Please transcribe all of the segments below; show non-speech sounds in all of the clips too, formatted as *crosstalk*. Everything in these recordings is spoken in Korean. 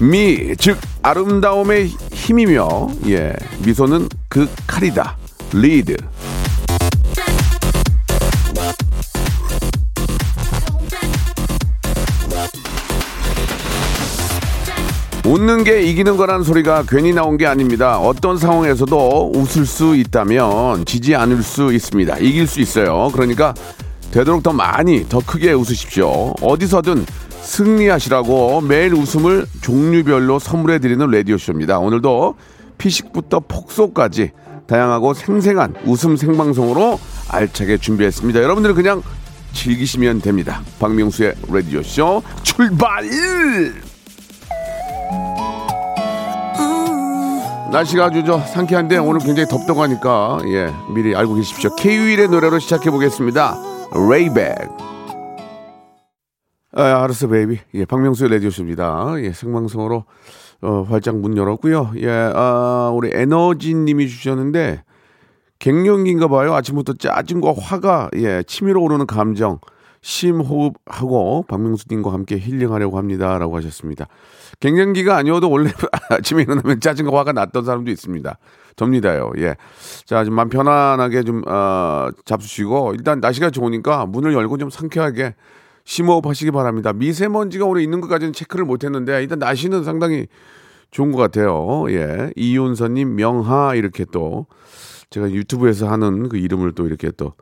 미, 즉 아름다움의 힘이며 예, 미소는 그 칼이다. 리드. 웃는 게 이기는 거란 소리가 괜히 나온 게 아닙니다. 어떤 상황에서도 웃을 수 있다면 지지 않을 수 있습니다. 이길 수 있어요. 그러니까 되도록 더 많이, 더 크게 웃으십시오. 어디서든 승리하시라고 매일 웃음을 종류별로 선물해 드리는 라디오쇼입니다. 오늘도 피식부터 폭소까지 다양하고 생생한 웃음 생방송으로 알차게 준비했습니다. 여러분들은 그냥 즐기시면 됩니다. 박명수의 라디오쇼 출발! 날씨가 아주 저 상쾌한데 오늘 굉장히 덥다고 하니까 예 미리 알고 계십시오. K-윌의 노래로 시작해 보겠습니다. lay back. 아, 알았어 baby. 예, 박명수의 라디오쇼입니다. 예, 생방송으로 어, 활짝 문 열었고요. 예, 아, 우리 에너지님이 주셨는데 갱년기인가 봐요. 아침부터 짜증과 화가 예, 치밀어 오르는 감정. 심호흡하고 박명수님과 함께 힐링하려고 합니다라고 하셨습니다. 갱년기가 아니어도 원래 *laughs* 아침에 일어나면 짜증과 화가 났던 사람도 있습니다. 접니다요. 예. 자, 좀 마음 편안하게 좀, 어, 잡수시고, 일단 날씨가 좋으니까 문을 열고 좀 상쾌하게 심호흡 하시기 바랍니다. 미세먼지가 오늘 있는 것까지는 체크를 못 했는데, 일단 날씨는 상당히 좋은 것 같아요. 예. 이윤서님, 명하, 이렇게 또, 제가 유튜브에서 하는 그 이름을 또 이렇게 또,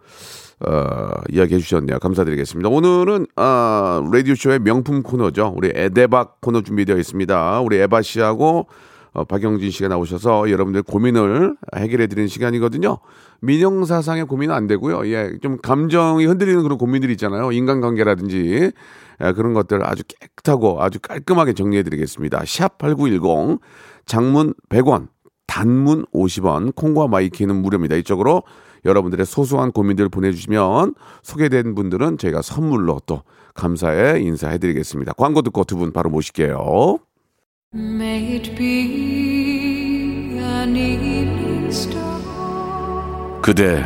어, 이야기해 주셨네요. 감사드리겠습니다. 오늘은, 어, 라디오 쇼의 명품 코너죠. 우리 에데박 코너 준비되어 있습니다. 우리 에바 씨하고, 어, 박영진 씨가 나오셔서 여러분들 고민을 해결해 드리는 시간이거든요. 민형사상의 고민은 안 되고요. 예, 좀 감정이 흔들리는 그런 고민들이 있잖아요. 인간관계라든지 예, 그런 것들 아주 깨끗하고 아주 깔끔하게 정리해 드리겠습니다. 샵 8910 장문 100원 단문 50원 콩과 마이케이는 무료입니다. 이쪽으로 여러분들의 소소한 고민들 보내주시면 소개된 분들은 저희가 선물로 또 감사의 인사해 드리겠습니다. 광고 듣고 두 분 바로 모실게요. May it be an evening star. 그대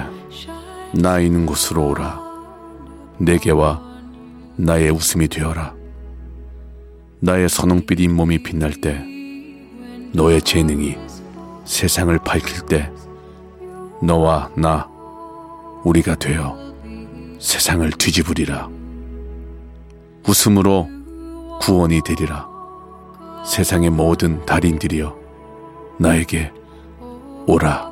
나 있는 곳으로 오라. 내게와 나의 웃음이 되어라. 나의 선홍빛 잇몸이 빛날 때 너의 재능이 세상을 밝힐 때 너와 나 우리가 되어 세상을 뒤집으리라. 웃음으로 구원이 되리라 세상의 모든 달인들이여 나에게 오라.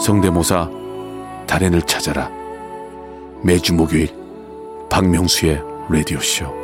성대모사 달인을 찾아라. 매주 목요일 박명수의 라디오쇼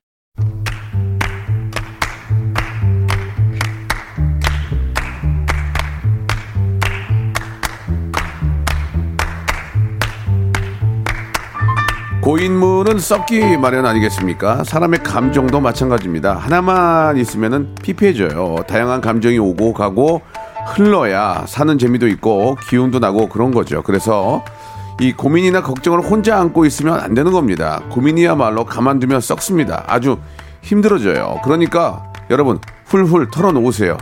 고인물은 썩기 마련 아니겠습니까? 사람의 감정도 마찬가지입니다. 하나만 있으면 피폐해져요. 다양한 감정이 오고 가고 흘러야 사는 재미도 있고 기운도 나고 그런 거죠. 그래서 이 고민이나 걱정을 혼자 안고 있으면 안 되는 겁니다. 고민이야말로 가만두면 썩습니다. 아주 힘들어져요. 그러니까 여러분 훌훌 털어놓으세요.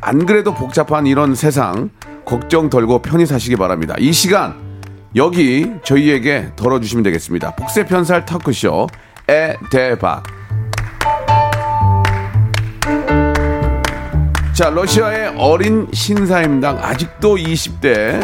안 그래도 복잡한 이런 세상 걱정 덜고 편히 사시기 바랍니다. 이 시간 여기 저희에게 덜어주시면 되겠습니다. 폭세편살 터크쇼 에 대박. 자, 러시아의 어린 신사임당 아직도 20대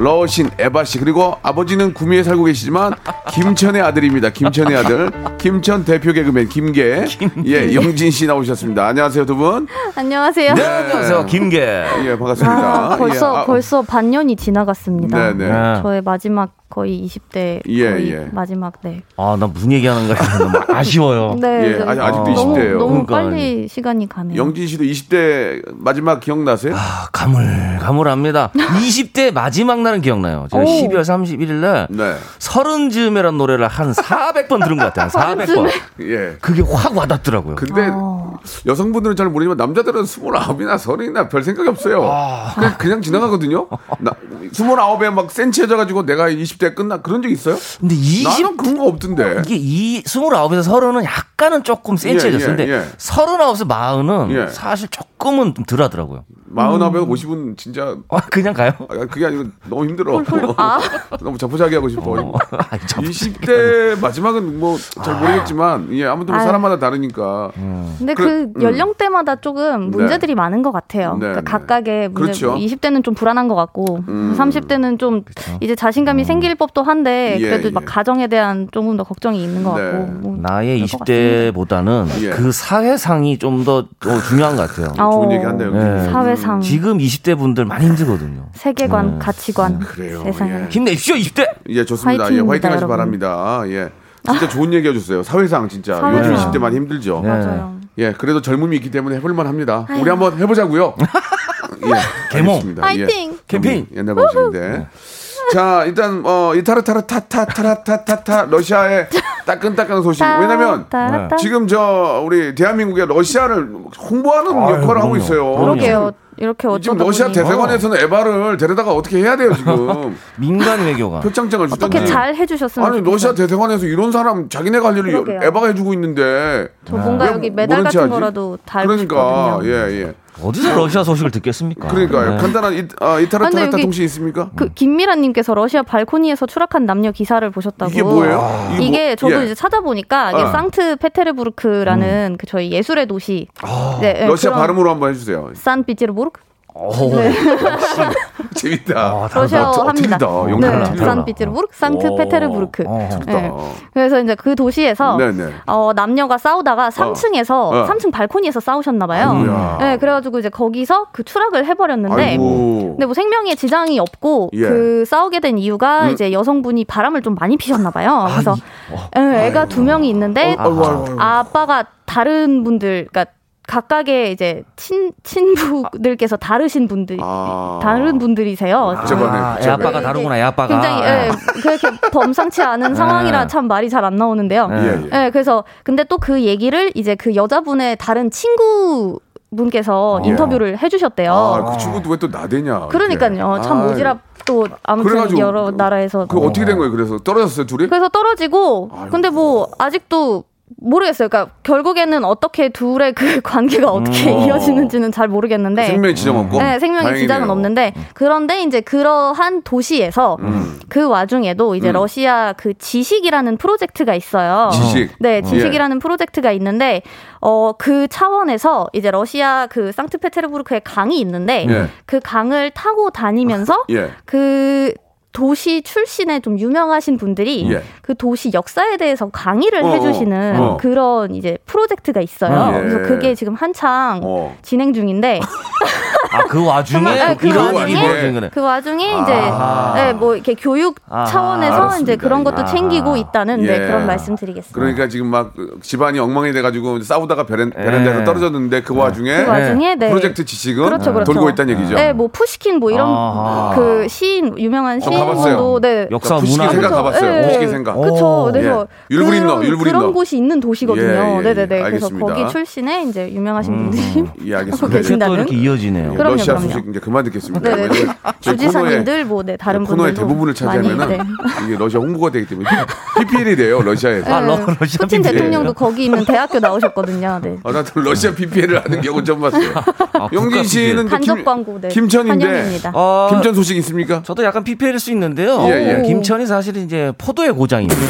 러신 에바 씨 그리고 아버지는 구미에 살고 계시지만 김천의 아들입니다. 김천의 아들 김천 대표 개그맨 김계 예 영진 씨 나오셨습니다. 안녕하세요 두 분. 안녕하세요. 네. 안녕하세요, 김계. 예 반갑습니다. 아, 벌써 예, 아, 벌써 반년이 지나갔습니다. 네네. 네. 저의 마지막 거의 20대 예, 거의 예. 마지막 네. 아, 나 무슨 얘기하는 거야? 너무 아쉬워요. *laughs* 네. 예, 네. 아직- 아직도 너무, 20대 예요. 너무 그러니까. 빨리 시간이 가네요. 영진 씨도 20대 마지막 기억나세요? 아, 가물 가물합니다. *laughs* 20대 마지막 날은 기억나요. 제가 오. 12월 31일 날 네. 서른 즈음이라는 노래를 한 400번 들은 것 같아요. 한 400번. 예. 그게 확 와닿더라고요. 근데 어. 여성분들은 잘 모르지만 남자들은 스물아홉이나 서른이나 별 생각이 없어요. 아. 그냥, 그냥 지나가거든요. 나 스물아홉에 막 센치해져 가지고 내가 20대 끝나 그런 적 있어요? 근데 20 나는 그런 거 없던데. 이게 이 29에서 30은 약간은 조금 센치해졌어요. 예, 근데 예. 39에서 40은 예. 사실 조금은 좀 덜 하더라고요. 마흔아홉에 50은 진짜 아, 그냥 가요? 아, 그게 아니고 너무 힘들어. 아. *laughs* 너무 자포자기 하고 싶어. 아, 참. 20대 마지막은 뭐 잘 모르겠지만 예 아무튼 뭐. 사람마다 다르니까 근데 그- 그, 음. 연령대마다 조금 문제들이 많은 것 같아요. 네, 그러니까 네. 각각의 문제. 그렇죠. 20대는 좀 불안한 것 같고, 음. 30대는 좀 이제 자신감이 생길 법도 한데 예, 그래도 예. 막 가정에 대한 조금 더 걱정이 있는 것 네. 같고. 뭐 나의 그럴 것 20대보다는 예. 그 사회상이 좀 더 중요한 것 같아요. 아, 좋은 어, 얘기 한다 여기. 네. 사회상, 지금 20대 분들 많이 힘들거든요. 세계관, 가치관, 음, 그래요, 세상에. 예. 힘내십시오, 20대! 예, 좋습니다. 화이팅 하시 여러분. 바랍니다. 예. 진짜 좋은 얘기 해줬어요. 사회상 진짜. 사회상. 요즘 20대 많이 힘들죠. 네. 맞아요. 예, 그래도 젊음이 있기 때문에 해볼만 합니다. 우리 한번 해보자고요. *laughs* 예, 개몽. 화이팅! 예. 캠페인. 옛날 방식인데. 자, 일단 어, 이 타르타르 타타타라타타타 러시아의 따끈따끈한 소식. 왜냐면 따라따. 지금 저 우리 대한민국의 러시아를 홍보하는 아유, 역할을 하고 그럼요. 있어요. 그러게요. 이렇게 지금 어쩌다 러시아 보니 대사관에서는 에바를 데려다가 어떻게 해야 돼요 지금 *laughs* 민간 외교가. 표창장을 어떻게 잘 해주셨으면 아니 좋겠어요. 러시아 대사관에서 이런 사람 자기네 갈 일을 그러게요. 에바가 해주고 있는데 저 뭔가 왜 여기 메달 같은 하지? 거라도 달고 그러니까 싶거든요. 예 예 어디서 러시아 소식을 듣겠습니까? 그러니까요 네. 간단한 이, 아, 여기 통신 있습니까? 그 김미라님께서 러시아 발코니에서 추락한 남녀 기사를 보셨다고. 이게 뭐예요? 이게 이게 뭐- 저도 예. 이제 찾아보니까 이게 어. 상트 페테르부르크라는 그 저희 예술의 도시. 네, 네, 러시아 그런 발음으로 한번 해주세요 산피테르부르 크. 오, *laughs* 재밌다 아, 러시아어 어, 합니다. 틀리다. 영어가 네, 틀리다. 산피테르부르크, 상트페테르부르크. 어. 네. 그래서 이제 그 도시에서 네네 어, 남녀가 싸우다가 3층에서 어. 3층 발코니에서 싸우셨나 봐요. 아이고야. 네, 그래가지고 이제 거기서 그 추락을 해버렸는데 아이고 근데 뭐 생명에 지장이 없고 예. 그 싸우게 된 이유가 음. 이제 여성분이 바람을 좀 많이 피셨나 봐요. 그래서 예, 애가 두 명이 있는데 어, 아이고, 아이고, 아이고. 아빠가 다른 분들 그러니까 각각의 이제 친 친부들께서 다르신 분들 아. 다른 분들이세요. 복잡하네 아, 복잡해 아빠가 다르구나, 애 아빠가. 굉장히 예, 그렇게 범상치 않은 상황이라 참 말이 잘 안 나오는데요. 네. 예, 예. 예, 그래서 근데 또 그 얘기를 이제 그 여자분의 다른 친구 분께서 예. 인터뷰를 해주셨대요. 아 그 친구도 왜 또 나대냐 그러니까요. 참 아이. 오지랖 또 아무튼 그래가지고 여러 나라에서 그 어떻게 된 거예요 그래서 떨어졌어요 둘이? 그래서 떨어지고 아이고. 근데 뭐 아직도 모르겠어요. 그러니까 결국에는 어떻게 둘의 그 *laughs* 관계가 어떻게 음. 이어지는지는 잘 모르겠는데 생명에 지장 없고 네, 생명에 다행이네요. 지장은 없는데 그런데 이제 그러한 도시에서 음. 그 와중에도 이제 음. 러시아 그 지식이라는 프로젝트가 있어요. 지식 네, 지식이라는 프로젝트가 있는데 어 그 차원에서 이제 러시아 그 상트페테르부르크에 강이 있는데 예. 그 강을 타고 다니면서 예. 그 도시 출신의 좀 유명하신 분들이 예. 그 도시 역사에 대해서 강의를 어, 해주시는 어. 그런 이제 프로젝트가 있어요. 아, 예. 그래서 그게 지금 한창 어. 진행 중인데 *laughs* 아, 그 와중에 정말, 네, 그 이런 와중에. 그 와중에 이제 아하. 네, 뭐 이렇게 교육 차원에서 알았습니다. 이제 그런 것도. 챙기고 있다는 네, 예. 그런 말씀드리겠습니다. 그러니까 지금 막그 집안이 엉망이 돼가지고 싸우다가 베란, 베란다에서 예. 떨어졌는데 그 와중에 그 와중에 네. 프로젝트 지식은 그렇죠, 그렇죠. 돌고 있다는 얘기죠. 네, 뭐 푸시킨 뭐 이런 아하. 그 시인 유명한 어, 가봤어요. 시인분도 네. 역사 문화. 생각. 가봤어요. 예. 푸시킨 생각. 그렇죠. 오. 그래서 예. 율브린너, 그런, 율브린너. 그런 곳이 있는 도시거든요. 예, 예, 네네네. 예. 그래서 알겠습니다. 거기 출신의 이제 유명하신 분들이 예, 알겠습니다. 또 이렇게 이어지네요. 예, 그럼요, 러시아 그럼요. 소식 이제 그만 듣겠습니다. 네네. *laughs* 주지사님들 뭐 네, 다른 코너의 분들도 대부분을 차지하면은 네. 이게 러시아 홍보가 되기 때문에 PPL이 돼요 러시아에서. 아, 러- 네. 러시아 푸틴 PPL. 대통령도 거기 있는 대학교 나오셨거든요. 네. 아, 나도 러시아 PPL을 하는 경우 처음 봤어요. 아, 영진 국가 씨는 또 간접 김, 광고 네. 김천인데. 어, 김천 소식 있습니까? 저도 약간 PPL일 수 있는데요. 예, 예. 김천이 사실 이제 포도의 고장입니다.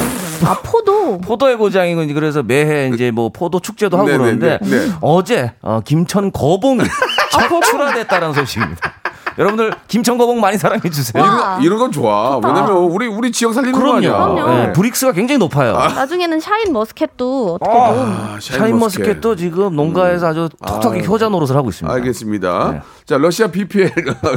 아 포도. *laughs* 포도의 고장이고 그래서 매해 이제 뭐 포도 축제도 하고 네, 그러는데 네, 네, 네. 어제 어, 김천 거봉이 철출화됐다는 소식입니다. 여러분들 김천 거봉 많이 사랑해 주세요. 와. 이런 건 좋아. 왜냐면 우리 우리 지역 살리는 거 아니야. 그럼요. 그럼요. 네, 브릭스가 굉장히 높아요. 나중에는 샤인 머스켓도 어떻게 좀 아, 샤인 머스켓 도 지금 농가에서 아주 톡톡히 효자 노릇을 하고 있습니다. 알겠습니다. 네. 자, 러시아 PPL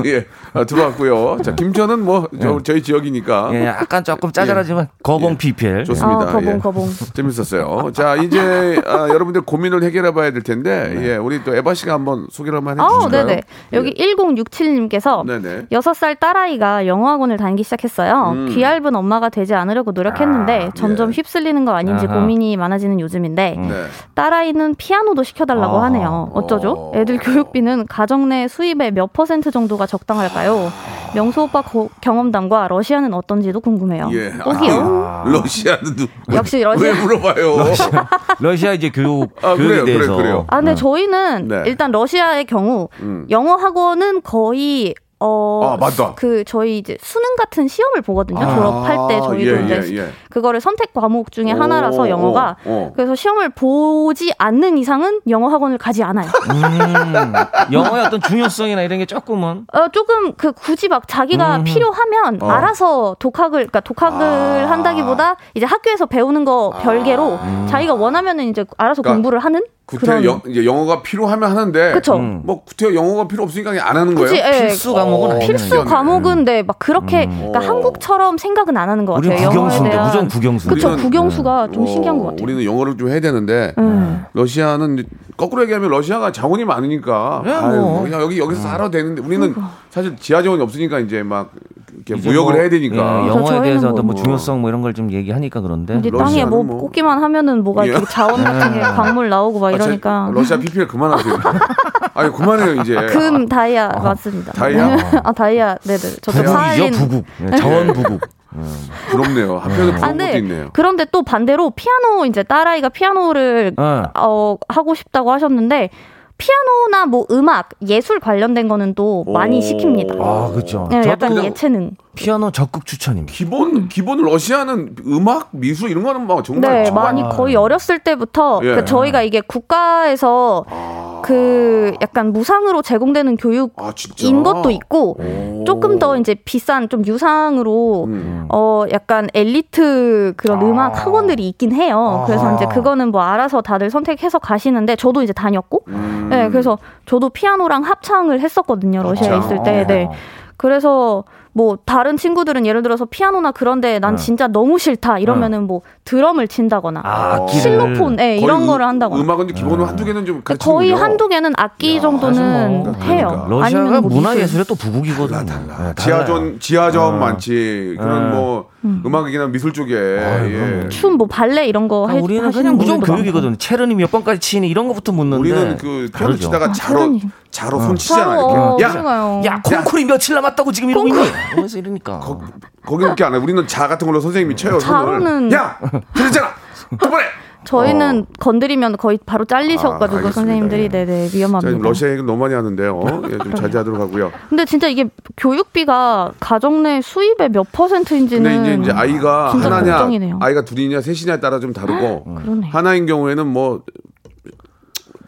예, 아, 들어왔고요. 자, 김천은 뭐 저, 저희 지역이니까 예, 약간 조금 짜잘하지만 거봉 PPL. 좋습니다. 아, 거봉, 예. 거봉. 재밌었어요. 자, 이제 아, 여러분들 고민을 해결해 봐야 될 텐데, 예, 우리 또 에바 씨가 한번 소개를 한번 해 아, 주실까요? 네네. 여기 1067님께서 네네. 6살 딸아이가 영어학원을 다니기 시작했어요. 음. 귀얇은 엄마가 되지 않으려고 노력했는데 점점 예. 휩쓸리는 거 아닌지 아하. 고민이 많아지는 요즘인데 네. 딸아이는 피아노도 시켜달라고 아. 하네요. 어쩌죠? 어. 애들 교육비는 가정 내 수 입의 몇 퍼센트 정도가 적당할까요? 명수 오빠 고- 경험담과 러시아는 어떤지도 궁금해요. 예. 꼭이요. 아, 러시아는 누- *laughs* 역시 러시아. 왜 물어봐요? 러시아 이제 교육 *laughs* 아, 교육에 그래요, 대해서 그래요. 아, 근데 저희는 네. 일단 러시아의 경우 음. 영어 학원은 거의 어, 아, 맞다. 그 저희 이제 수능 같은 시험을 보거든요. 아, 졸업할 때 저희도 예, 이제 예, 예. 그거를 선택 과목 중에 하나라서 오, 영어가 어, 어. 그래서 시험을 보지 않는 이상은 영어 학원을 가지 않아요. *laughs* 음, 영어의 어떤 중요성이나 이런 게 조금은 어, 조금 그 굳이 막 자기가 음. 필요하면 어. 알아서 독학을 그러니까 독학을 아. 한다기보다 이제 학교에서 배우는 거 별개로 자기가 원하면은 이제 알아서 그러니까 공부를 하는 구태 그런 영, 이제 영어가 필요하면 하는데, 그쵸. 음. 뭐 구태 영어가 필요 없으니까 그냥 안 하는 거예요. 굳이 예, 필수 과목은 아니네요. 필수. 과목은 네, 막 그렇게 그러니까 어. 한국처럼 생각은 안 하는 것 우리는 같아요. 영어에 국영수인데 대한 무조건 국영수. 그쵸 우리는- 국영수가 좀 어, 신기한 것 같아요. 우리는 영어를 좀 해야 되는데 음. 러시아는 거꾸로 얘기하면 러시아가 자원이 많으니까 예, 아유, 뭐. 그냥 여기 여기서 살아도 되는데 우리는 사실 지하 자원이 없으니까 이제 막 이렇게 무역을 뭐, 해야 되니까 예, 영어에 저희는 대해서 뭐- 어떤 뭐 중요성 뭐 이런 걸 좀 얘기하니까 그런데 땅에 뭐 뭐- 꽂기만 하면은 뭐가 예. 이렇게 자원 같은 게 광물 나오고 막 이러니까 러시아 PPL 그만하세요. *laughs* 아니 그만해요 이제. 금 다이아 맞습니다. 다이아? 아 다이아 네네 저도 부국이죠 사할린 부국 예, 자원 부국. *laughs* 부럽네요. 한편에 아, 부러운 것도 있네요. 그런데 또 반대로 피아노 이제 딸아이가 피아노를 어. 어, 하고 싶다고 하셨는데 피아노나 뭐 음악 예술 관련된 거는 또 많이 오. 시킵니다. 아 그렇죠. 네, 저도 약간 예체능. 피아노 적극 추천입니다. 기본 기본 러시아는 음악 미술 이런 거는 막 정말 네, 초반- 많이 거의 어렸을 때부터 예. 그러니까 저희가 이게 국가에서 그 약간 무상으로 제공되는 교육인 아 것도 있고 오. 조금 더 이제 비싼 좀 유상으로 음. 어 약간 엘리트 그런 음악 학원들이 있긴 해요. 그래서 이제 그거는 뭐 알아서 다들 선택해서 가시는데 저도 이제 다녔고, 음. 네 그래서 저도 피아노랑 합창을 했었거든요 러시아에 합창. 있을 때. 네. 그래서 뭐 다른 친구들은 예를 들어서 피아노나 그런데 난 진짜 너무 싫다 이러면은 뭐 드럼을 친다거나 아. 실로폰 예, 거의 이런 음- 거를 한다거나 음악은 기본으로 한두 개는 좀 가르치는군요. 거의 한두 개는 악기 정도는 그러니까. 해요. 러시아가 아니면 뭐 문화. 예술의 또 부국이거든요. 달라 달라. 네. 지하전 지하전 어. 많지. 그런 네. 뭐 음 악이나 미술 쪽에 예. 춤, 뭐 발레 이런 거 해, 우리는 하시는 그냥 무조건 분들도. 교육이거든요. 체르니 몇 번까지 치니 이런 것부터 묻는데 우리는 그 피아노 다르죠. 치다가 자로 체르니. 자로 손 치잖아 어, 이렇게. 야 그러니까요. 야 콩쿨이 며칠 남았다고 지금 이러고 있니? 이러면서 이러니까. 거기밖에 안 해. 우리는 자 같은 걸로 선생님이 쳐요. 손을. 자로는- 야 들었잖아. 똑바로 해. 저희는 건드리면 거의 바로 잘리셔가지고 아. 선생님들이 네네 자, 지금 위험합니다. 러시아 얘기 너무 많이 하는데요. 예, 좀 자제하도록 하고요. 근데 진짜 이게 교육비가 가정 내 수입의 몇 퍼센트인지는 근데 이제, 이제 아이가 하나냐, 걱정이네요. 아이가 둘이냐, 셋이냐에 따라 좀 다르고 그러네. 하나인 경우에는 뭐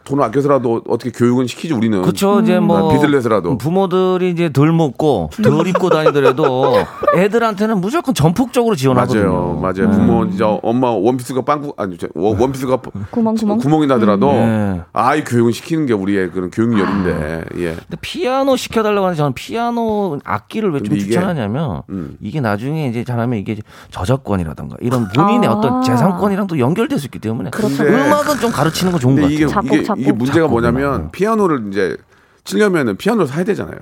돈을 아껴서라도 어떻게 교육은 시키지 우리는. 그렇죠. 이제 뭐 아, 빚을 내서라도. 부모들이 이제 덜 먹고 덜 입고 다니더라도 *laughs* 애들한테는 무조건 전폭적으로 지원하거든요. 맞아요, 맞아요. 부모 진짜 엄마 원피스가 빵꾸 아니 원- 원피스가 구멍 구멍. 구멍이 나더라도 네. 아이 교육은 시키는 게 우리의 그런 교육열인데 예. 근데 피아노 시켜달라고 하는데 저는 피아노 악기를 왜 좀 추천하냐면 음. 이게 나중에 이제 잘하면 이게 저작권이라든가 이런 본인의 아. 어떤 재산권이랑 또 연결될 수 있기 때문에 그렇죠. 음악은 좀 가르치는 거 좋은 것 같아요. 작곡, 이게, 작곡. 이게 문제가 뭐냐면. 피아노를 이제 치려면은 피아노를 사야 되잖아요.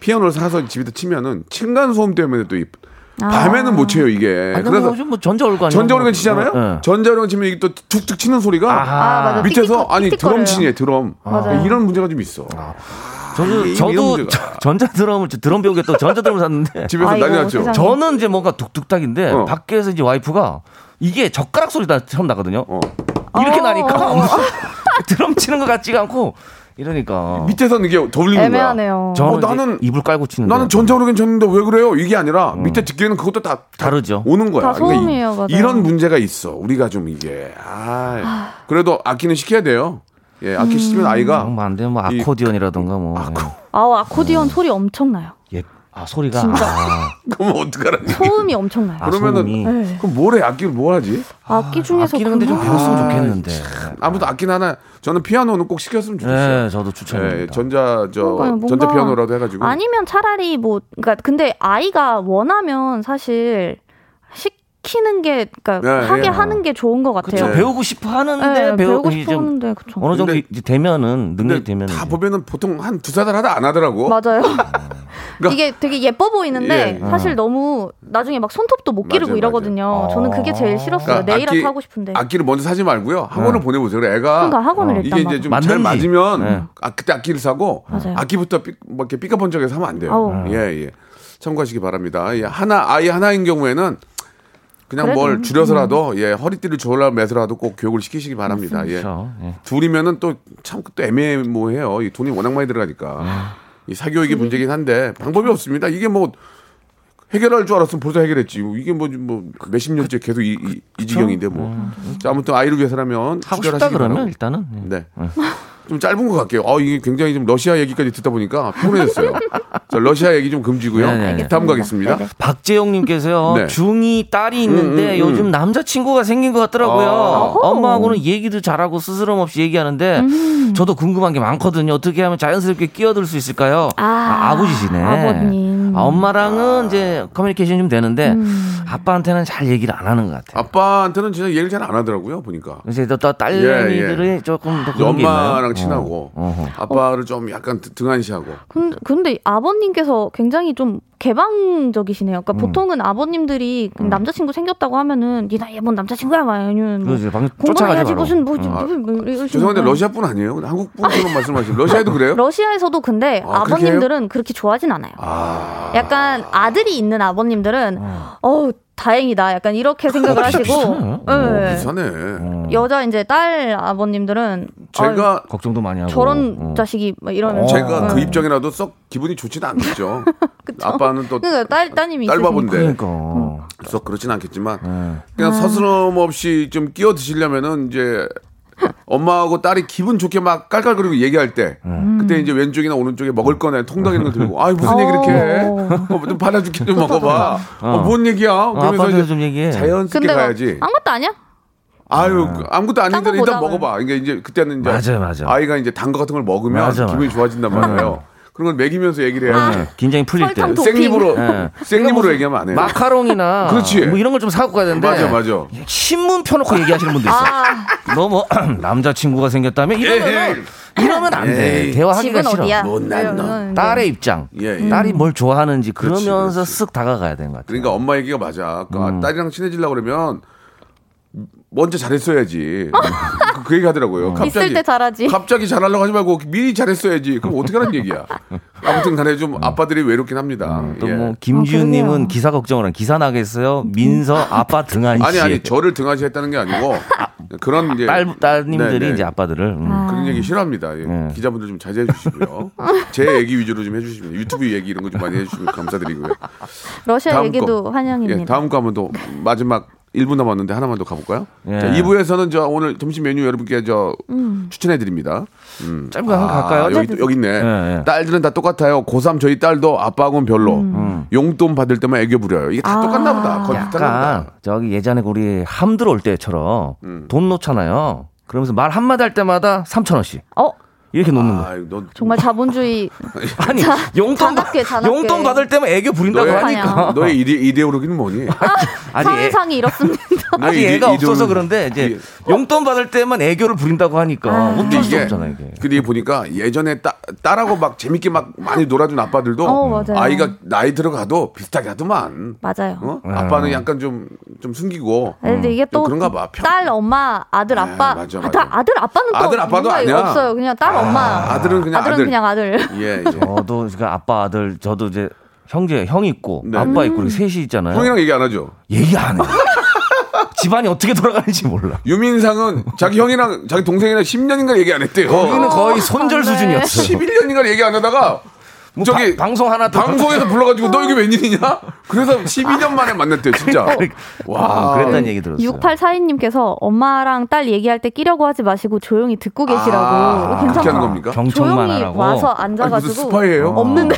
피아노를 사서 집에다 치면은 층간 소음 때문에 또 이- 밤에는 못 쳐요 이게. 아니, 그래서 그래서 뭐 전자올간 전자오르간 치잖아요. 네. 전자오르간 치면 이게 또 툭툭 치는 소리가 아, 맞아. 밑에서 띡띡, 아니 드럼. 치네 드럼 맞아요. 이런 문제가 좀 있어. 저도 이게 저도 전자 드럼을 드럼 배우게 또 전자 드럼을 샀는데 *laughs* 집에서 아이고, 난리 났죠. 세상에. 저는 이제 뭔가 뚝뚝딱인데 어. 밖에서 이제 와이프가 이게 젓가락 소리가 처음 나거든요. 어. 이렇게 어. 나니까 *laughs* 드럼 치는 것 같지가 않고 이러니까 밑에서는 이게 더 울리는 거야. 애매하네요. 저는 어, 나는- 이불 깔고 치는데 나는 전자오르간 쳤는데 왜 그래요? 이게 아니라 밑에 듣기에는 그것도 다, 다 다르죠. 오는 거야. 다 소음이에요, 맞아요. 이 런 문제가 있어. 우리가 좀 이게 아, 그래도 악기는 시켜야 돼요. 예, 악기 시키면 아이가 뭐안 되면 뭐 이- 아코디언이라던가 뭐. 아우 아코디언 소리 엄청나요. 예. 아 소리가 진짜. 아, *laughs* 그러면 어떡하라니? 소음이 엄청나요. 아, 그러면은 소음이. 네. 그럼 뭐래? 악기를 뭐 하지? 악기 중에서 악기는 근데 좀 그거- 배웠으면 아, 좋겠는데. 아무도 악기는 하나 저는 피아노는 꼭 시켰으면 좋겠어요. 네, 저도 추천합니다. 예, 전자 저 그러니까요, 뭔가- 전자 피아노라도 해가지고 아니면 차라리 뭐 그러니까 근데 아이가 원하면 사실 시키는 게 그러니까 네, 하게 예. 하는 게 좋은 것 같아요. 그렇죠. 배우고 싶어 하는데 네, 배우고 이제 싶어 하는데 그쵸. 어느 정도 근데- 이제 되면은 능력이 근데 되면 다 보면은 보통 한 두세 달 하다 안 하더라고. 맞아요. *laughs* 그러니까- 이게 되게 예뻐 보이는데 예. 사실 너무 나중에 막 손톱도 못 기르고 맞아요, 이러거든요. 맞아요. 저는 그게 제일 싫었어요. 그러니까 악기- 하고 싶은데. 악기를 먼저 사지 말고요. 학원을 보내보세요. 그래, 애가 그러니까 학원을 어, 일단 이게 이제 좀. 잘 맞으면 네. 아, 그때 악기를 사고 맞아요. 악기부터 삐, 뭐 이렇게 삐까번쩍해서 하면 안 돼요. 아우. 예, 예. 참고하시기 바랍니다. 예, 하나 아이 하나인 경우에는 그냥 그래도, 뭘 줄여서라도 예 허리띠를 졸라 매서라도 꼭 교육을 시키시기 바랍니다. 예. 그렇죠. 예. 둘이면은 또참또 애매모호해요. 이 돈이 워낙 많이 들어가니까 이 사교육이 문제긴 한데 방법이 없습니다. 이게 뭐 해결할 줄 알았으면 벌써 해결했지. 이게 뭐, 뭐 몇십 년째 계속 이, 이, 이 지경인데 뭐. 자, 아무튼 아이를 위해서라면 하고 싶다 그러면 바라고. 일단은 예. 네. 좀 짧은 것 같게요. 아, 이게 굉장히 좀 러시아 얘기까지 듣다 보니까 피곤해졌어요. *laughs* 자, 러시아 얘기 좀 금지고요. 네, 네. 다음 가겠습니다. 박재영님께서요 네. 중이 딸이 있는데 음, 음, 요즘 남자친구가 생긴 것 같더라고요. 아. 엄마하고는 얘기도 잘하고 스스럼 없이 얘기하는데 저도 궁금한 게 많거든요. 어떻게 하면 자연스럽게 끼어들 수 있을까요? 아, 아버지시네. 아버님. 아, 엄마랑은 이제 커뮤니케이션 좀 되는데 아빠한테는 잘 얘기를 안 하는 것 같아요. 아빠한테는 진짜 얘기를 잘 안 하더라고요, 보니까. 그래서 또, 또 딸내미들이 조금 더 그런 게 있나요? 엄마랑 친하고 어, 어허. 아빠를 좀 약간 등- 등한시하고. 근데, 근데 아버님께서 굉장히 좀 개방적이시네요. 음. 그러니까 보통은 아버님들이 남자친구 생겼다고 하면은 니 나이 뭔 남자친구야 막 아니면 뭐 공부해야지. 무슨 뭐, 어. 뭐, 뭐 이러시는 죄송한데 거예요. 러시아 분 아니에요? 한국 분처럼 말씀하시는 러시아에도 그래요? 러시아에서도 근데 아, 아, 버님들은 그렇게 좋아하진 않아요. 아. 약간 아들이 있는 아버님들은 어 다행이다. 약간 이렇게 생각을 하시고. 네. 비싸네. 여자 이제 딸 아버님들은 제가 걱정도 많이 하고. 저런 어. 자식이 막 이러면 제가 그 네. 입장이라도 썩 기분이 좋지는 않겠죠. *laughs* 아빠는 또 그러니까 딸 따님이 딸. 바본데 그러니까. 썩 그렇진 않겠지만 네. 그냥 서스럼 없이 좀 끼어 드시려면은 이제 엄마하고 딸이 기분 좋게 막 깔깔거리고 얘기할 때 음. 그때 이제 왼쪽이나 오른쪽에 먹을 거나 통닭 이런 거 들고 *laughs* 아이 무슨 얘기 이렇게 해? 어, 좀 받아줄게 좀 먹어봐. *laughs* 어, 뭔 얘기야? 그러면서 아빠한테 이제 좀 얘기해. 자연스럽게 근데 뭐 가야지. 아무것도 아니야? 아유 그 아무것도 아닌데 일단. 먹어봐. 이게 이제 그때는 이제 맞아요, 맞아요. 아이가 이제 단 거 같은 걸 먹으면 맞아, 기분이 맞아. 좋아진단 말이에요. 그런 걸 먹이면서 얘기를 해야지. 네, 긴장이 풀릴 때. 설탕 도핑. 생립으로 네. 생립으로 얘기하면 안 해요. 마카롱이나 *laughs* 그렇지. 뭐 이런 걸 좀 사고 가야 되는데 맞아 맞아. 신문 펴놓고 얘기하시는 분도 있어요. 아, 너뭐 *clears throat* 남자친구가 생겼다며 이러면 이러면 안 돼. 에이. 대화하기가 집은 싫어. 어디야? 못난 놈. 이러면 딸의 입장. 예, 예. 딸이 뭘 좋아하는지 그러면서 그렇지. 쓱 다가가야 되는 것 같아요. 그러니까 엄마 얘기가 맞아. 그 음. 딸이랑 친해지려고 그러면 먼저 잘했어야지. 그, 그 얘기 하더라고요. 갑자기 있을 때 잘하지. 갑자기 잘하려고 하지 말고 미리 잘했어야지. 그럼 어떻게 하는 얘기야? 아무튼 간에 좀 아빠들이 외롭긴 합니다. 예. 또뭐 아, 김지훈님은. 기사 걱정을 한 기사 나겠어요. 민서 아빠 등한 씨. 아니 아니 저를 등하시했다는 게 아니고 그런 이제 딸 따님들이 네, 네. 이제 아빠들을 음. 그런 얘기 싫어합니다. 예. 네. 기자분들 좀 자제해 주시고요. *laughs* 제 얘기 위주로 좀 해주시면 유튜브 얘기 이런 거 좀 많이 해주시면 감사드리고요. 러시아 얘기도 거. 환영입니다. 예, 다음 거 한번 더 마지막 1분 남았는데 하나만 더 가볼까요? 예. 자, 2부에서는 저 오늘 점심 메뉴 여러분께 저 추천해 드립니다. 음. 짧은 거 한번 갈까요? 여기, 여기 있네. 예, 예. 딸들은 다 똑같아요. 고3 저희 딸도 아빠하고는 별로. 용돈 받을 때만 애교 부려요. 이게 다 똑같나 보다. 거의 보다. 저기 예전에 우리 함들 올 때처럼 음. 돈 놓잖아요. 그러면서 말 한마디 할 때마다 3천 원씩 어 이렇게 놓는 거. 아, 너 정말 자본주의 *laughs* 아니 자, 용돈 잔악계, 잔악계. 용돈 받을 때면 애교 부린다고 너의- 하니까 너의 이데, 이데올로기는 뭐니? *laughs* 아직 애, 상상이 이렇습니다. 아직 이데- 애가 없어서 이데올로기- 그런데 이제 용돈 받을 때만 애교를 부린다고 하니까 근데 어쩔 수 없잖아 이게. 근데 보니까 예전에 따, 딸하고 막 재밌게 막 많이 놀아준 아빠들도 어. 아이가 나이 들어가도 비슷하게 하더만. 맞아요. 어? 아빠는 약간 좀, 좀 숨기고. 근데 이게 좀또 그런가 봐. 평- 딸 엄마 아들 아, 아빠 맞아, 아, 맞아. 다- 아들 아빠는 또 아들, 아빠도 뭔가 아니야. 없어요 그냥 딸 엄마 아들은 그냥 아들은 아들. 그냥 아들 예, 예. 저도 그 아빠 아들 저도 이제 형제 형 있고 네. 아빠 있고 이렇게 셋이 있잖아요. 형이랑 얘기 안 하죠. 얘기 안 해. *laughs* 집안이 어떻게 돌아가는지 몰라. 유민상은 자기 형이랑 자기 동생이랑 10년인가 얘기 안 했대요. 거기는 거의 손절 수준이었어. 11년인가 얘기 안 하다가 뭐 저기 바- 방송 하나 더 방송에서 불러가지고 너 여기 웬일이냐? 그래서 12년 만에 만났대요, 진짜. *laughs* 와, 와, 그랬다는 얘기 들었어요. 6842님께서 엄마랑 딸 얘기할 때 끼려고 하지 마시고 조용히 듣고 계시라고. 아, 괜찮아. 그렇게 하는 겁니까? 경청만 조용히 하라고. 와서 아니, 앉아가지고 스파이예요? 없는데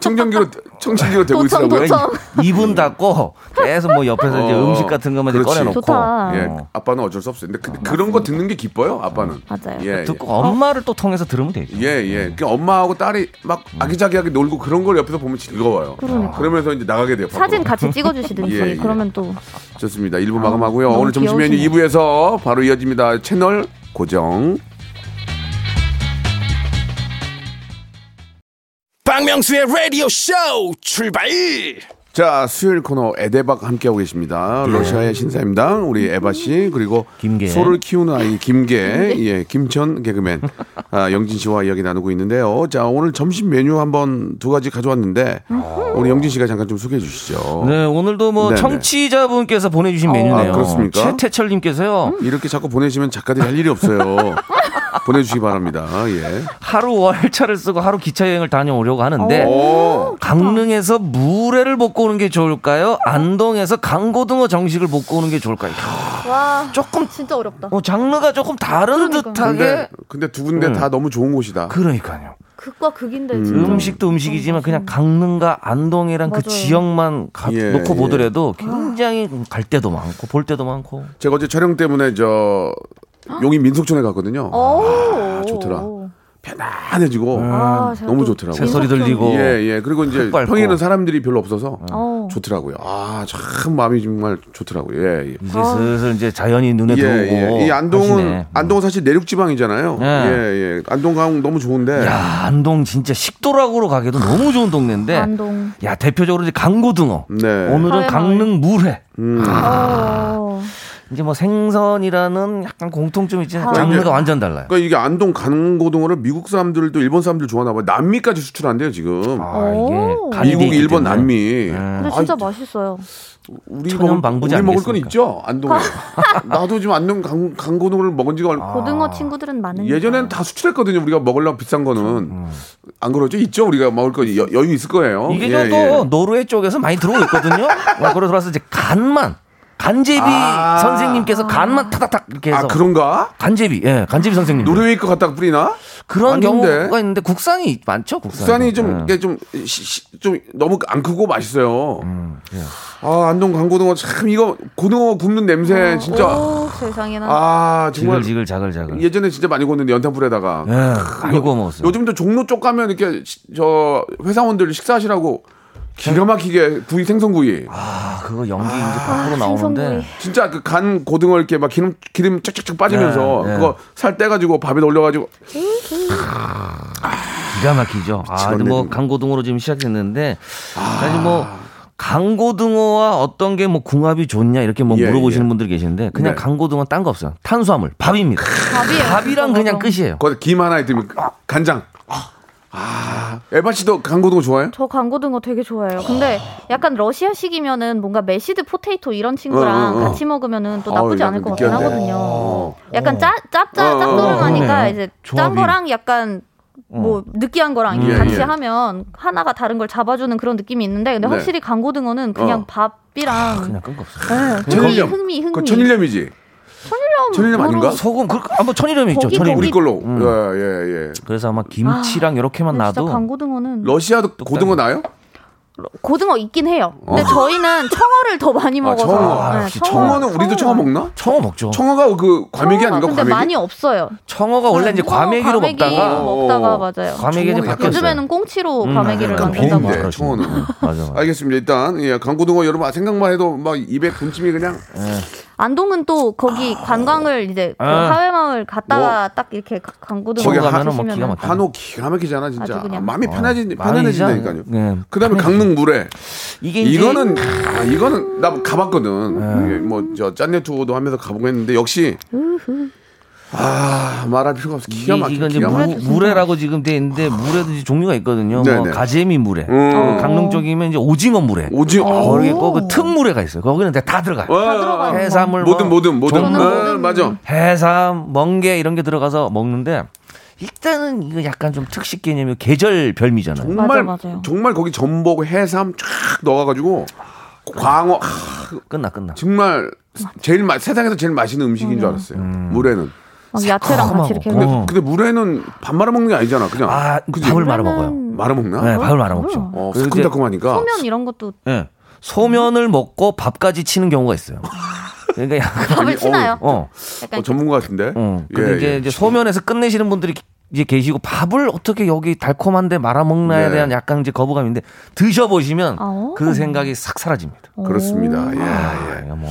청정기로 청진기로 대고 도청, 있으라고요? 도청. 입은 닫고 계속 뭐 옆에서 이제 어, 음식 같은 것만 그렇지. 꺼내놓고 좋다. 예, 아빠는 어쩔 수 없어요. 근데 그, 그런 거 듣는 게 기뻐요, 아빠는. 맞아요. 예, 듣고 엄마를 또 통해서 들으면 되죠. 예, 예. 그 엄마하고 딸이 막 아기자기 하게 놀고 그런 걸 옆에서 보면 즐거워요. 그러니까. 그러면서 이제 나가게 돼요. 밖으로. 사진 같이 찍어주시든지 *laughs* 예, 예. 그러면 또 좋습니다. 1부 마감하고요. 너무 오늘 점심 메뉴 귀여우시네. 2부에서 바로 이어집니다. 채널 고정. 박명수의 라디오 쇼 출발 자, 수요일 코너 에데박 함께하고 계십니다. 러시아의 신사임당, 우리 에바 씨, 그리고 김계. 소를 키우는 아이 김계, *laughs* 예, 김천 개그맨, 아, 영진 씨와 이야기 나누고 있는데요. 자, 오늘 점심 메뉴 한번 두 가지 가져왔는데, 우리 영진 씨가 잠깐 좀 소개해 주시죠. 네, 오늘도 뭐 네네. 청취자분께서 보내주신 메뉴네요. 아, 그렇습니까? 최태철님께서요. 이렇게 자꾸 보내시면 작가들이 할 일이 없어요. *laughs* 보내주시기 바랍니다. 예. 하루 월차를 쓰고 하루 기차 여행을 다녀오려고 하는데 오, 강릉에서 물회를 먹고 오는 게 좋을까요? 안동에서 강고등어 정식을 먹고 오는 게 좋을까요? 와 조금 진짜 어렵다. 어, 장르가 조금 다른 그러니까. 듯하게 근데, 근데 두 군데 다 너무 좋은 곳이다. 그러니까요. 극과 극인데 진짜. 음식도 음식이지만 그냥 강릉과 안동이랑 그 맞아요. 지역만 가- 예, 놓고 예. 보더라도 굉장히 갈 때도 많고 볼 때도 많고 제가 어제 촬영 때문에 저 용인 민속촌에 갔거든요. 오. 아, 좋더라. 편안해지고 아, 제가 너무 또 좋더라고요. 새소리 들리고 예, 예. 그리고 이제. 평일은 사람들이 별로 없어서 어. 좋더라고요. 아, 참 마음이 정말 좋더라고요. 예, 예. 이제 슬슬 이제 자연이 눈에 예, 들어오고 예. 이 안동은 하시네. 안동은 사실 내륙 지방이잖아요. 예. 예, 예. 안동 가면 너무 좋은데. 야 안동 진짜 식도락으로 가기도 너무 좋은 동네인데 안동. 야 대표적으로 이제 강고등어 네. 오늘은. 강릉 물회 음. 어. 이제 뭐 생선이라는 약간 공통점이 있지만 아. 장르가 이제- 완전 달라요. 그러니까 이게 안동 강고등어를 미국 사람들도 일본 사람들 좋아하나 봐요. 남미까지 수출한대요, 지금. 아, 이게 미국, 일본, 때문에. 남미. 근데 진짜 맛있어요. 우리 먹을, 방부제 우리 먹을 건 아니겠습니까? 있죠 안동에 *laughs* 나도 지금 안동 강, 강고등어를 먹은 지가 얼마 고등어 친구들은 많으니까. 예전엔 다 수출했거든요 우리가 먹으려면 비싼 거는 음. 안 그러죠 있죠 우리가 먹을 거 여, 여유 있을 거예요 이게 예, 또 예. 노르웨이 쪽에서 많이 들어오고 있거든요. *laughs* 어, 그래서 들어와서 이제 간만 간제비 아. 선생님께서 간만 타닥탁 이렇게 해서 아 그런가 간제비 예 간제비 선생님 노르웨이 거 갖다가 뿌리나 그런 아닌데. 경우가 있는데 국산이 많죠 국산 국산이 좀 예. 이게 좀, 시- 시- 좀 너무 안 크고 맛있어요 음, 예. 아 안동 강고등어 참 이거 고등어 굽는 냄새 진짜 오, 세상에나. 아 정말 지글지글 자글자글 예전에 진짜 많이 구웠는데 연탄불에다가 예 많이 구워 먹었어요. 요즘도 종로 쪽 가면 이렇게 시- 저 회사원들 식사하시라고 기가 막히게 구이 생선구이 아 그거 연기 이제 밖으로 나오는데 생선구이. 진짜 그 간 고등어 이렇게 막 기름 기름 쫙쫙쫙 빠지면서 네, 네. 그거 살 떼가지고 밥에 올려가지고 기가 막히죠. 아, 근데 뭐 정말. 강고등어로 지금 시작했는데 사실 뭐 간고등어와 어떤 게 뭐 궁합이 좋냐 이렇게 뭐 예, 물어보시는 예. 분들이 계신데 그냥 네. 간고등어 딴 거 없어요. 탄수화물 밥입니다. 밥이랑 그냥 끝이에요. 거기 김 하나 있으면 간장 아 에바 씨도 간 고등어 좋아해요? 저 간고등어 되게 좋아해요. 근데 약간 러시아식이면은 뭔가 mashed potato 이런 친구랑 어, 어, 어. 같이 먹으면은 또 나쁘지 않을 것 같긴 느끼한데? 하거든요. 어. 약간 짭, 짭짜, 어, 어, 짭조름하니까 그러네요. 이제 조합이. 짠 거랑 약간 뭐 느끼한 거랑 예, 같이 예. 하면 하나가 다른 걸 잡아주는 그런 느낌이 있는데 근데 네. 확실히 간고등어는 그냥 어. 밥이랑 그냥 끈거 없어요. 네, 흥미, 천일염. 흥미, 흥미. 그거 천일염이지 천일염 천일염 아닌가? 소금 그 한번 천일염이 있죠. 천일염. 우리 걸로 음. 예 예 예. 그래서 아마 김치랑 이렇게만 근데 진짜 놔도 강고등어는 러시아도 고등어 나요? 고등어 있긴 해요. 근데 저희는 청어를 더 많이 먹어서 청어. 네, 청어는 우리도 청어 먹나? 청어 먹죠. 청어가 그 과메기 아닌가? 근데 과메기? 많이 없어요. 청어가 원래 이제 청어 과메기로 과메기 먹다가 먹다가 어. 맞아요. 과메기 이제 바뀌었어요. 요즘에는 꽁치로 음, 과메기를 만든다고. 비인데, 그렇죠. 청어는. *laughs* 맞아 맞아. 알겠습니다. 일단 예, 강고등어 여러분 생각만 해도 막 입에 군침이 그냥 안동은 또 거기 관광을 이제 그 아. 하회마을 갔다가 딱 이렇게 가- 강고등어 거기 가면은 뭐 드시면은 기가. 한옥 기가 막히잖아 진짜 아주 그냥. 마음이 편해지 많이 편안해진다니까요. 네, 그다음에. 강릉 물회 이게 이제 이거는 아, 이거는 나 가봤거든. 뭐저 짠내 투어도 하면서 가보고 했는데 역시 아 말할 필요가 없어. 기가 막혀. 이건 이제 기가 무, 막혀. 물회라고 지금 돼 있는데 물회도 이제 종류가 있거든요. 뭐 네네. 가재미 물회, 음. 어, 강릉 쪽이면 이제 오징어 물회. 오징어. 거기 꼭그 특물회가 있어요. 거기는 다 들어가요. 다 들어가요. 해산물, 뭐든 뭐 뭐든 뭐든. 저는 아. 맞아. 해삼, 멍게 이런 게 들어가서 먹는데 일단은 이거 약간 좀 특식 개념이 계절 별미잖아요. 정말 맞아, 맞아요. 정말 거기 전복, 해삼 쫙 넣어가지고 광어 아, 끝나 끝나. 정말 제일 맛 세상에서 제일 맛있는 음식인 줄 알았어요. 물에는. 막 야채랑 같이 이렇게 근데, 어. 근데 물에는 밥 말아 먹는 게 아니잖아. 그냥 아 그지? 밥을 말아 먹어요. 말아 먹나? 네, 밥을 말아 먹죠. 어, 새콤달콤하니까. 소면 이런 것도 예. 소면을 먹고 밥까지 치는 경우가 있어요. 그러니까 약간 밥을 치나요? 어. 약간 어, 전문가 같은데. 어. 예, 근데 이제, 예. 이제 소면에서 끝내시는 분들이 이제 계시고 밥을 어떻게 여기 달콤한데 말아 먹나에 네. 대한 약간 이제 거부감인데 드셔 보시면 아. 그 생각이 싹 사라집니다. 그렇습니다. 예, 예. 이거 뭐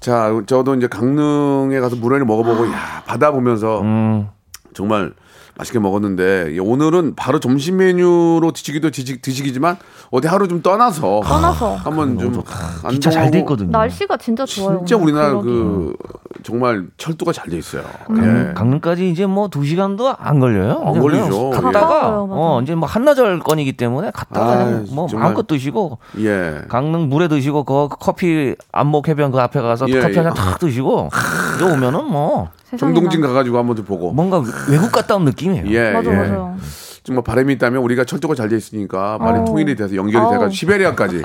자, 저도 이제 강릉에 가서 물회를 먹어보고 야 바다 보면서 음. 정말 맛있게 먹었는데 예, 오늘은 바로 점심 메뉴로 드시기도 드시, 드시기지만 어디 하루 좀 떠나서 떠나서 한번 좀 기차 잘돼 안동하고 있거든요. 날씨가 진짜 좋아요. 진짜 오늘. 우리나라. 그 정말 철도가 잘 돼 있어요. 강릉, 예. 강릉까지 이제 뭐 두 시간도 안 걸려요. 안 걸리죠. 갔다가 맞아요. 어 이제 뭐 한나절 건이기 때문에 갔다가 아, 뭐 정말. 마음껏 드시고 예. 강릉 물에 드시고 그 커피 안목 해변 그 앞에 가서 예, 커피 예. 한잔 탁 드시고 이제 오면은 뭐. 정동진 가가지고 한번 좀 보고. 뭔가 외국 갔다 온 느낌이에요. 예, 맞아 예. 맞아요. 정말 바람이 있다면 우리가 철도가 잘 돼 있으니까 많이 어. 통일이 돼서 연결이 어. 돼가지고 시베리아까지.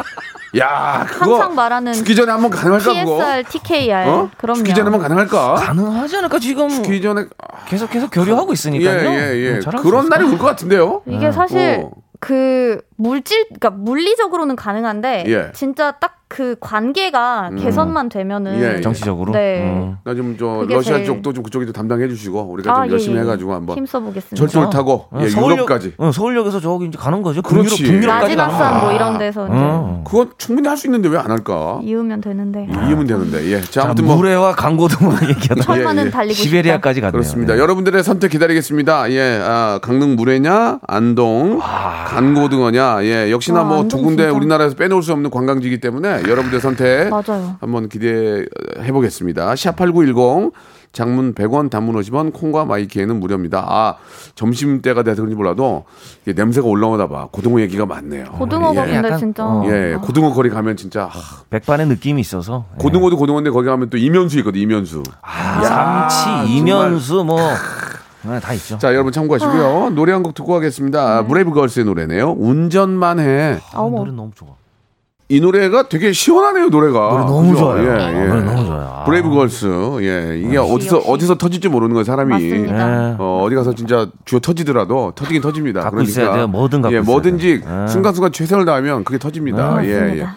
야, 그거 항상 말하는 죽기 전에 한번 가능할까 그거? TSR, TKR 어? 그럼요. 죽기 전에 한번 가능할까? 가능하지 않을까 지금 죽기 전에 계속 계속 교류하고 예, 있으니까요. 예, 예. 음, 잘할 수 그런 날이. 올 것 같은데요. 이게 사실 어. 그 물질, 그러니까 물리적으로는 가능한데 예. 진짜 딱 그 관계가 개선만 되면은 예, 예. 정치적으로. 네. 음. 나좀저 그게 러시아 제일- 쪽도 좀 그쪽에도 담당해 주시고 우리가 좀 아, 예, 열심히 예. 해가지고 한번 힘써보겠습니다. 절도를 타고 어, 예, 서울역- 유럽까지. 어, 서울역에서 저기 이제 가는 거죠. 그렇지. 북유럽, 북유럽까지 거야. 뭐 이런 데서 이제 어. 그거 충분히 할 수 있는데 왜 안 할까? 이으면 되는데 이으면 되는데 예. 자 자, 아무튼 뭐 물회와 강고등어 얘기하다 천만은 예, 예. 달리고 시베리아까지 갔네요. 그렇습니다. 네. 여러분들의 선택 기다리겠습니다. 예, 아, 강릉 물회냐, 안동, 간고등어냐, 예, 역시나 와, 뭐두 군데. 우리나라에서 빼놓을 수 없는 관광지이기 때문에 여러분들의 선택 맞아요. 한번 기대해 보겠습니다. 샵8910 장문 100원, 단문 50원, 콩과 마이키에는 무료입니다. 아, 점심 때가 돼서 그런지 몰라도 이게 냄새가 올라오다 봐. 고등어 얘기가 많네요. 고등어가 예. 근데 약간, 진짜 어. 예, 고등어 거리 가면 진짜 아, 백반의 느낌이 있어서. 예. 고등어도 고등어인데 거기 가면 또 이면수 있거든. 이면수. 아, 삼치, 이면수 뭐 네, 다 있죠. 자, 여러분 참고하시고요. 노래 한 곡 듣고 가겠습니다. 브레이브걸스의 노래네요. 운전만 해. 아, 어머. 노래 너무 좋아. 이 노래가 되게 시원하네요, 노래가. 노래 너무 그죠? 좋아요. 예, 아, 예. 노래 너무 좋아요. 아. 브레이브걸스. 예. 이게 어디서 역시. 어디서 터질지 모르는 거예요, 사람이. 맞습니다. 예. 어, 어디 가서 진짜 쥐어 터지더라도 터지긴 터집니다. 갖고 있어야 돼요. 뭐든 갖고 예, 있어야 뭐든지 돼요. 예. 순간순간 최선을 다하면 그게 터집니다. 네, 예, 예.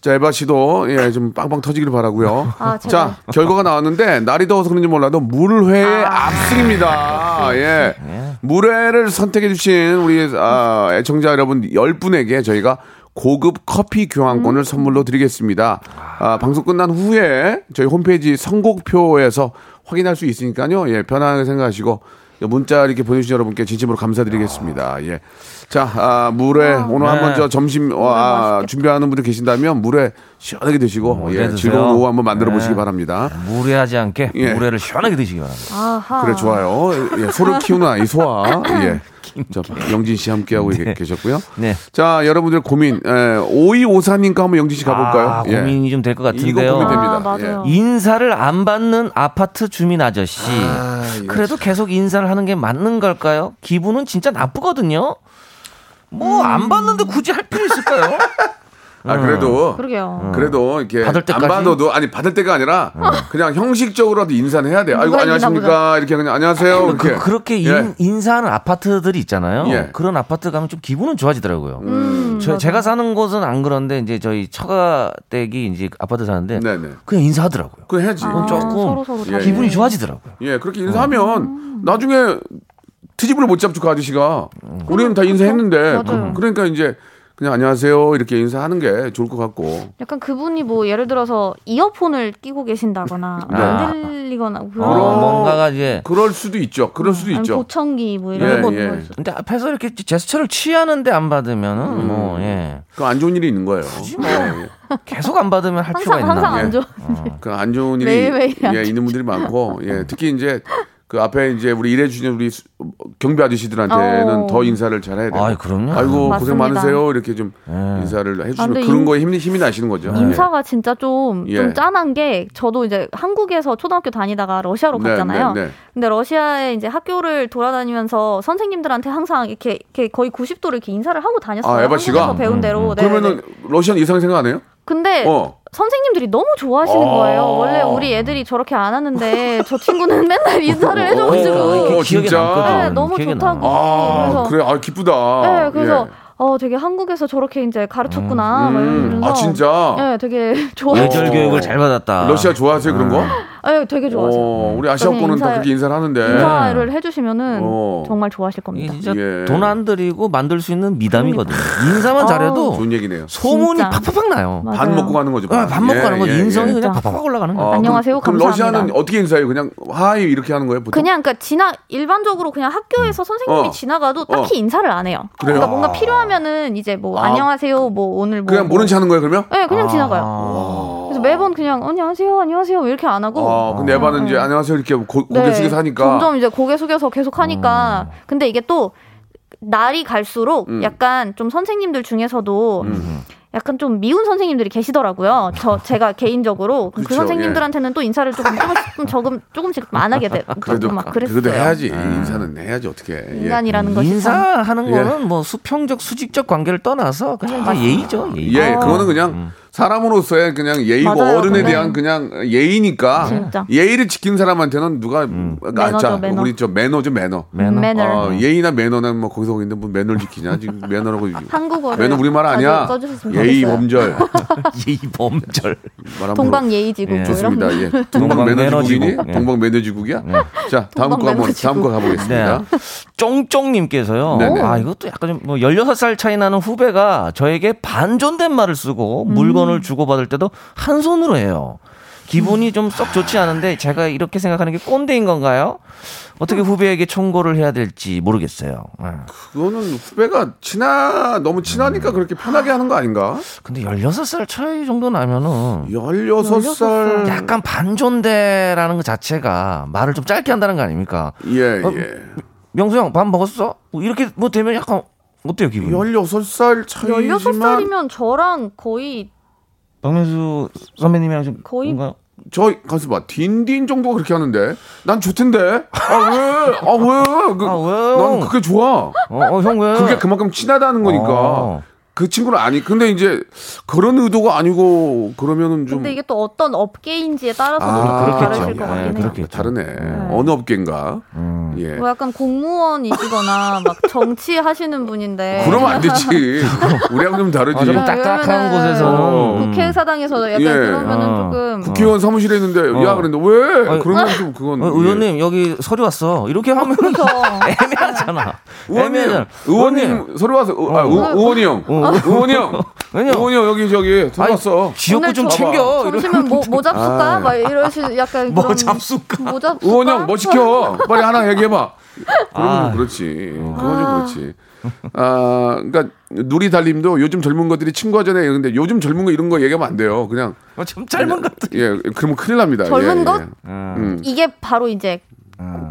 자, 에바 씨도 예, 좀 빵빵 터지길 바라고요. 아. 자, *laughs* 결과가 나왔는데 날이 더워서 그런지 몰라도 물회의 아. 압승입니다. 예. 물회를 선택해 주신 우리 아, 애청자 여러분 10분에게 저희가 고급 커피 교환권을 선물로 드리겠습니다. 아, 방송 끝난 후에 저희 홈페이지 선곡표에서 확인할 수 있으니까요. 예, 편안하게 생각하시고 문자 이렇게 보내주신 여러분께 진심으로 감사드리겠습니다. 예. 자, 아, 물회 오늘 네. 한번 저 점심 어, 아, 준비하는 분들 계신다면 물회 시원하게 드시고 뭐 예, 드세요. 즐거운 오후 한번 만들어 보시기 네. 바랍니다. 무례하지 않게 예. 물회를 시원하게 드시기 바랍니다. 아하. 그래 좋아요. 예, 소를 키우는 아이 소아. 예. 자, 영진 씨 함께하고 계- 계셨고요. 네. 자, 여러분들 고민. 예, 오이오사님과 한번 영진 씨 가볼까요? 아, 예. 고민이 좀 될 것 같은데요. 고민됩니다. 아, 맞아요. 인사를 안 받는 아파트 주민 아저씨. 아, 이거 그래도 계속 인사를 하는 게 맞는 걸까요? 기분은 진짜 나쁘거든요. 뭐 안 받는데 굳이 할 필요 있을까요? *laughs* 아, 그래도 그러게요. 그래도 이렇게 받을 안 때까지? 받아도 아니 받을 때가 아니라 그냥 형식적으로라도 인사는 해야 돼요. 아이고 누가 있나 안녕하십니까 이렇게 그냥 안녕하세요 이렇게 그, 렇게 예. 인사하는 아파트들이 있잖아요. 예. 그런 아파트 가면 좀 기분은 좋아지더라고요. 음, 저. 제가 사는 곳은 안 그런데 이제 저희 처가댁이 이제 아파트 사는데 네네. 그냥 인사하더라고요. 그거 해야지. 아, 조금 서로 서로 예. 기분이 좋아지더라고요. 예 그렇게 인사하면 나중에 트집을 못 잡죠 그 아저씨가 우리는 다 인사했는데 맞아요. 그러니까 이제 그냥 안녕하세요 이렇게 인사하는 게 좋을 것 같고 약간 그분이 뭐 예를 들어서 이어폰을 끼고 계신다거나 네. 안 들리거나 그런 어, 뭔가가 이제 그럴 수도 있죠. 그럴 수도 있죠. 보청기 뭐 예, 이런 거 예. 근데 앞에서 이렇게 제스처를 취하는데 안 받으면은 음. 뭐 예. 그안 좋은 일이 있는 거예요. 예, 예. 계속 안 받으면 할 필요가 항상 있나? 항상 예. 안 좋은 그안 좋은 일이 매일매일 안 예, 있는 분들이 많고 예, 특히 이제 그 앞에 이제 우리 일해주는 우리 수- 경비 아저씨들한테는 어. 더 인사를 잘 해야 돼요. 아이, 그럼요. 아이고 고생 맞습니다. 많으세요. 이렇게 좀 예. 인사를 아, 해주시면 근데 그런 인- 거에 힘이 힘이 나시는 거죠. 인사가 진짜 좀, 예. 좀 짠한 게 저도 이제 한국에서 초등학교 다니다가 러시아로 네, 갔잖아요. 네, 네. 근데 러시아에 이제 학교를 돌아다니면서 선생님들한테 항상 이렇게, 이렇게 거의 90도를 이렇게 인사를 하고 다녔어요. 아, 에바 씨가? 배운 대로. 네, 그러면은 네. 러시아는 이상 생각 안 해요? 근데 어. 선생님들이 너무 좋아하시는 아. 거예요. 원래 우리 애들이 저렇게 안 하는데 *laughs* 저 친구는 맨날 인사를 해줘가지고. 어, 이렇게 기억에 진짜? 남거든. 네, 너무 좋다고. 아 그래서 그래 아 기쁘다. 네, 그래서 예. 어 되게 한국에서 저렇게 이제 가르쳤구나. 막 음. 이러면서 아 진짜 네, 되게 좋아. 예절 교육을 잘 받았다. 러시아 좋아하세요 그런 거? 네, 되게 좋아하세요. 어, 우리 아시아권은 다 인사- 그렇게 인사를 하는데. 인사를 해주시면은 어. 정말 좋아하실 겁니다. 진짜 예. 돈안 들이고 만들 수 있는 미담이거든요. 인사만 아우. 잘해도 좋은 얘기네요. 소문이 진짜. 팍팍팍 나요. 맞아요. 밥 먹고 가는 거죠. 아, 밥 먹고 예, 가는 거 예, 인성이 예. 그냥. 팍팍 올라가는 어, 거예요. 안녕하세요, 그럼, 그럼 감사합니다. 러시아는 어떻게 인사해요? 그냥 hi 이렇게 하는 거예요? 보통? 그냥 그러니까 지나 일반적으로 그냥 학교에서 선생님이 어. 지나가도 딱히 인사를 안 해요. 그래요? 러니까 뭔가 필요하면은 이제 뭐 아. 안녕하세요, 뭐 오늘 뭐 그냥 모른 체 하는 거예요 그러면? 네, 그냥 아. 지나가요. 매번 그냥 안녕하세요, 안녕하세요 이렇게 안 하고 아, 근데 에바는 이제 안녕하세요 이렇게 고, 고개 네, 숙여서 하니까. 점점 이제 고개 숙여서 계속 하니까 근데 이게 또 날이 갈수록 음. 약간 좀 선생님들 중에서도 약간 좀 미운 선생님들이 계시더라고요. 저 제가 개인적으로 그 그쵸, 선생님들한테는 또 인사를 조금 조금씩 좀 조금 조금씩 안 하게 돼. *laughs* 그래도 막 그랬어요. 그래도 해야지 인사는 해야지 어떻게? 예. 인간이라는 것이 참 인사하는 예. 거는 뭐 수평적 수직적 관계를 떠나서 그냥 이제 예의죠. 예의. 예, 그거는 그냥 사람으로서의 그냥 예의고 맞아요. 어른에 네. 대한 그냥 예의니까 진짜. 예의를 지킨 사람한테는 누가 아, 매너죠, 자, 매너. 우리 저 매너죠 매너. 매너. 매너. 어, 예의나 매너는 뭐 거기서 거기 있는데 뭐 매너를 지키냐 지금 매너라고 한국어를 매너 우리말 아니야 *laughs* 예의. 범절 예의 범절. 말하면 동방 예의지국 뭐 좋습니다 예 동방 매너지국이니 매너지국. 예. 동방 매너지국이야 자 다음 거 한번. 다음 거 가보겠습니다 네. 쫑쫑님께서요. 네네. 아, 이것도 약간 좀뭐 16살 차이 나는 후배가 저에게 반존댓말을 쓰고 음. 물건 을 주고받을 때도 한 손으로 해요. 기분이 좀 썩 좋지 않은데 제가 이렇게 생각하는 게 꼰대인 건가요? 어떻게 후배에게 청고를 해야 될지 모르겠어요. 아. 그거는 후배가 친하 너무 친하니까 그렇게 편하게 하는 거 아닌가 근데 16살 차이 정도 나면은 16살 약간 반존대라는 것 자체가 말을 좀 짧게 한다는 거 아닙니까? 예, 어, 예. 명수 형 밥 먹었어? 뭐 이렇게 뭐 되면 약간 어때요 기분? 16살 차이지만 16살이면 저랑 거의 박명수 선배님이랑 좀 거의- 뭔가 저 가서 봐. 딘딘 정도가 그렇게 하는데? 난 좋던데. 아왜아왜? 그, 아, 그게 좋아. 어형 왜? 그게 그만큼 친하다는 거니까. 어. 그 친구는 아니 근데 이제 그런 의도가 아니고 그러면은 좀 근데 이게 또 어떤 업계인지에 따라서도 아. 다르실 것 예, 같긴 해요. 그렇겠죠. 다르네 어느 업계인가 음. 예 뭐 약간 공무원이시거나 막 정치 하시는 분인데 *laughs* 그러면 안 되지 *laughs* 우리하고 좀 다르지 아, 좀 네, 딱딱한 어. 국회의사당에서 약간 예. 그러면은 어. 조금 국회의원 사무실에 있는데 야 그랬는데 왜 아니, 그러면 좀 그건 어, 예. 의원님 여기 서류 왔어. 이렇게 하면 그렇죠. *laughs* 애매하잖아. 의원님, 애매하잖아. 의원님 소리 와서 의- 아, 의- 의원이 형, *laughs* 의원이 형, 왜냐? 의원이 형 여기 저기 소리 아니, 왔어. 지역구 오늘 좀 저- 챙겨. 점심은 뭐, 뭐 잡수까? 아. 막 이러시 약간 뭐 그런 잡수까? 뭐 잡수까? 의원이 형 뭐 시켜? 빨리 하나 얘기해봐. 그러면 아. 그렇지. 그건 좀 그렇지. 아, 그러니까 누리 달님도 요즘 젊은 것들이 친구하잖아요. 근데 요즘 젊은 거 이런 거 얘기하면 안 돼요. 그냥 어, 좀 짧은 것. 예, 그러면 큰일 납니다. 젊은 예, 것? 예. 음. 이게 바로 이제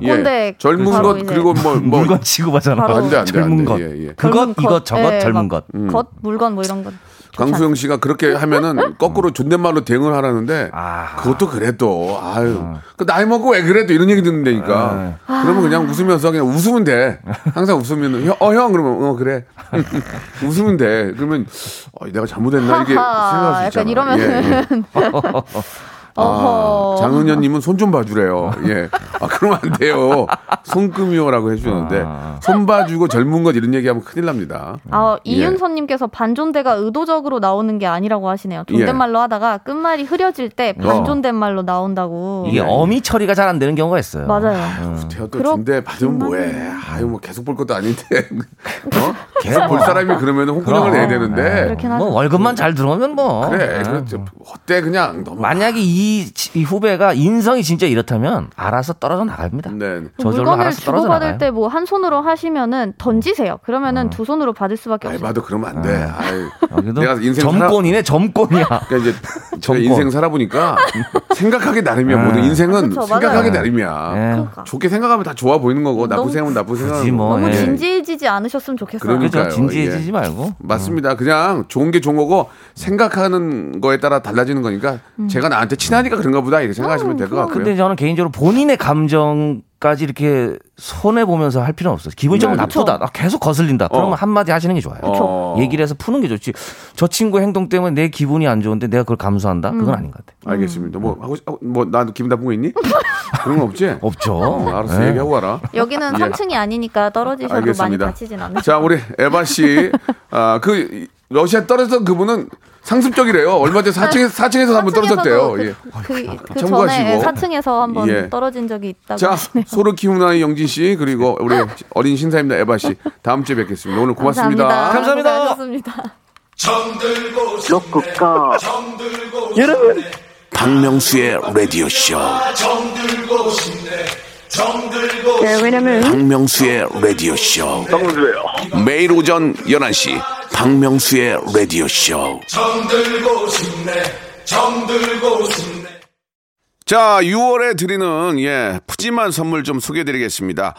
예. 꼰대 젊은 것 그리고 뭐 뭐 물건 취급하잖아. 바로- 안 돼, 안 돼, 젊은. 것. 예, 예. 그것 이것 것, 저것 예, 젊은 막 것. 것 물건 뭐 이런 거. 강수영 씨가 그렇게 하면은 *laughs* 거꾸로 존댓말로 대응을 하라는데 아. 그것도 그래 또 아유 그 나이 먹고 왜 그래 또 이런 얘기 듣는다니까 그러면 그냥 웃으면서 그냥 웃으면 돼 항상 웃으면 어형 그러면 어 그래 *laughs* 웃으면 돼 그러면 어, 내가 잘못했나 하하, 생각할 수 있잖아 약간 이러면은 예, 예. *laughs* 아. 장은현님은 손 좀 봐주래요. *laughs* 예. 아, 그러면 안 돼요. 손금이요라고 해주셨는데, 아. 손 봐주고 젊은 것 이런 얘기하면 큰일 납니다. 아, 예. 이윤서님께서 반존대가 의도적으로 나오는 게 아니라고 하시네요. 존댓말로 하다가 끝말이 흐려질 때 반존댓말로 나온다고. 이게 어미 처리가 잘 안 되는 경우가 있어요. 맞아요. 태어 또 그렇- 준대 받으면 뭐해. 아유, 뭐 계속 볼 것도 아닌데. *laughs* 어? 계속 볼 사람이 그러면 홍군형을 그럼. 내야 되는데. 하죠. 뭐 월급만 잘 들어오면 뭐. 그래, 아, 그렇죠. 어때, 그냥 너무. 만약에 이, 이 후배가 인성이 진짜 이렇다면 알아서 떨어져 나갑니다. 네. 저절로 물건을 알아서 떨어져 주고받을. 때 뭐 한 손으로 하시면은 던지세요. 그러면은 두 손으로 받을 수밖에 없어요. 알바도 그러면 안 돼. 아유. 여기도 내가 인생 점권이네 점권이야. *laughs* 그러니까 이제 정권. 인생 살아보니까 생각하기 나름이야. 네. 모든 인생은 그쵸, 생각하기 맞아요. 나름이야. 예. 그러니까. 좋게 생각하면 다 좋아 보이는 거고 나쁜 너무- 생각하면 나쁜 생각하는 뭐. 너무 예. 진지해지지 않으셨으면 좋겠어요. 그러니까요. 그죠? 진지해지지 예. 말고. 맞습니다. 그냥 좋은 게 좋은 거고 생각하는 거에 따라 달라지는 거니까 제가 나한테 친 하니까 그런가 보다 이렇게 생각하시면 될 것 같고요. 근데 저는 개인적으로 본인의 감정까지 이렇게 손해 보면서 할 필요는 없어요. 기분이 좀 네. 나쁘다. 나 계속 거슬린다. 그러면 어. 한마디 하시는 게 좋아요. 어. 얘기를 해서 푸는 게 좋지. 저 친구 행동 때문에 내 기분이 안 좋은데 내가 그걸 감수한다? 그건 아닌 것 같아. 알겠습니다. 뭐 하고 싶, 뭐 나도 기분 나쁜 거 있니? *laughs* 그런 거 없지? 없죠. 어, 알았어 예. 얘기하고 가라. 여기는 예. 3층이 아니니까 떨어지셔도 많이 알겠습니다. 다치진 않으실 자 우리 에바 씨, *laughs* 아 그 러시아 떨어졌던 그분은 상습적이래요. 얼마 전에 4층에서 4층에서 한번 떨어졌대요. 그, 예. 그, 그 참고하시고. 전에 4층에서 한번 예. 떨어진 적이 있다고 자 하시네요. 소를 키우는 아이 영진 씨 그리고 우리 어린 신사입니다 에바 씨 다음 주에 뵙겠습니다. 오늘 고맙습니다. 감사합니다. 감사합니다. 로쿠꺼 여러분 박명수의 라디오 쇼. 네, 왜냐면 박명수의 라디오 쇼. 매일 오전 11시 박명수의 라디오 쇼. 자, 6월에 드리는 예 푸짐한 선물 좀 소개드리겠습니다.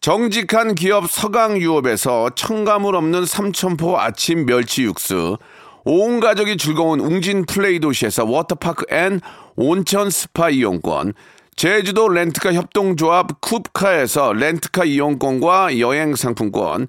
정직한 기업 서강유업에서 첨가물 없는 삼천포 아침 멸치 육수, 온 가족이 즐거운 웅진 플레이 도시에서 워터파크 and 온천 스파 이용권, 제주도 렌트카 협동조합 쿱카에서 렌트카 이용권과 여행 상품권,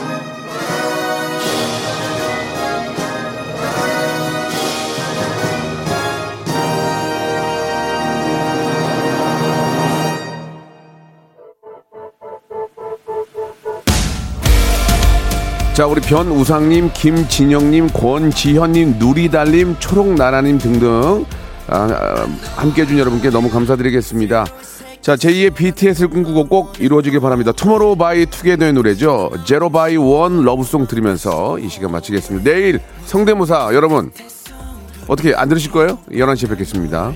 자, 우리 변우상님, 김진영님, 권지현님, 누리달님, 초록나라님 등등 아, 아, 함께 해준 여러분께 너무 감사드리겠습니다. 자, 제2의 BTS를 꿈꾸고 꼭 이루어지길 바랍니다. 투모로우 바이 투게더의 노래죠. zero by one love song 들으면서 이 시간 마치겠습니다. 내일 성대모사 여러분 어떻게 안 들으실 거예요? 11시에 뵙겠습니다.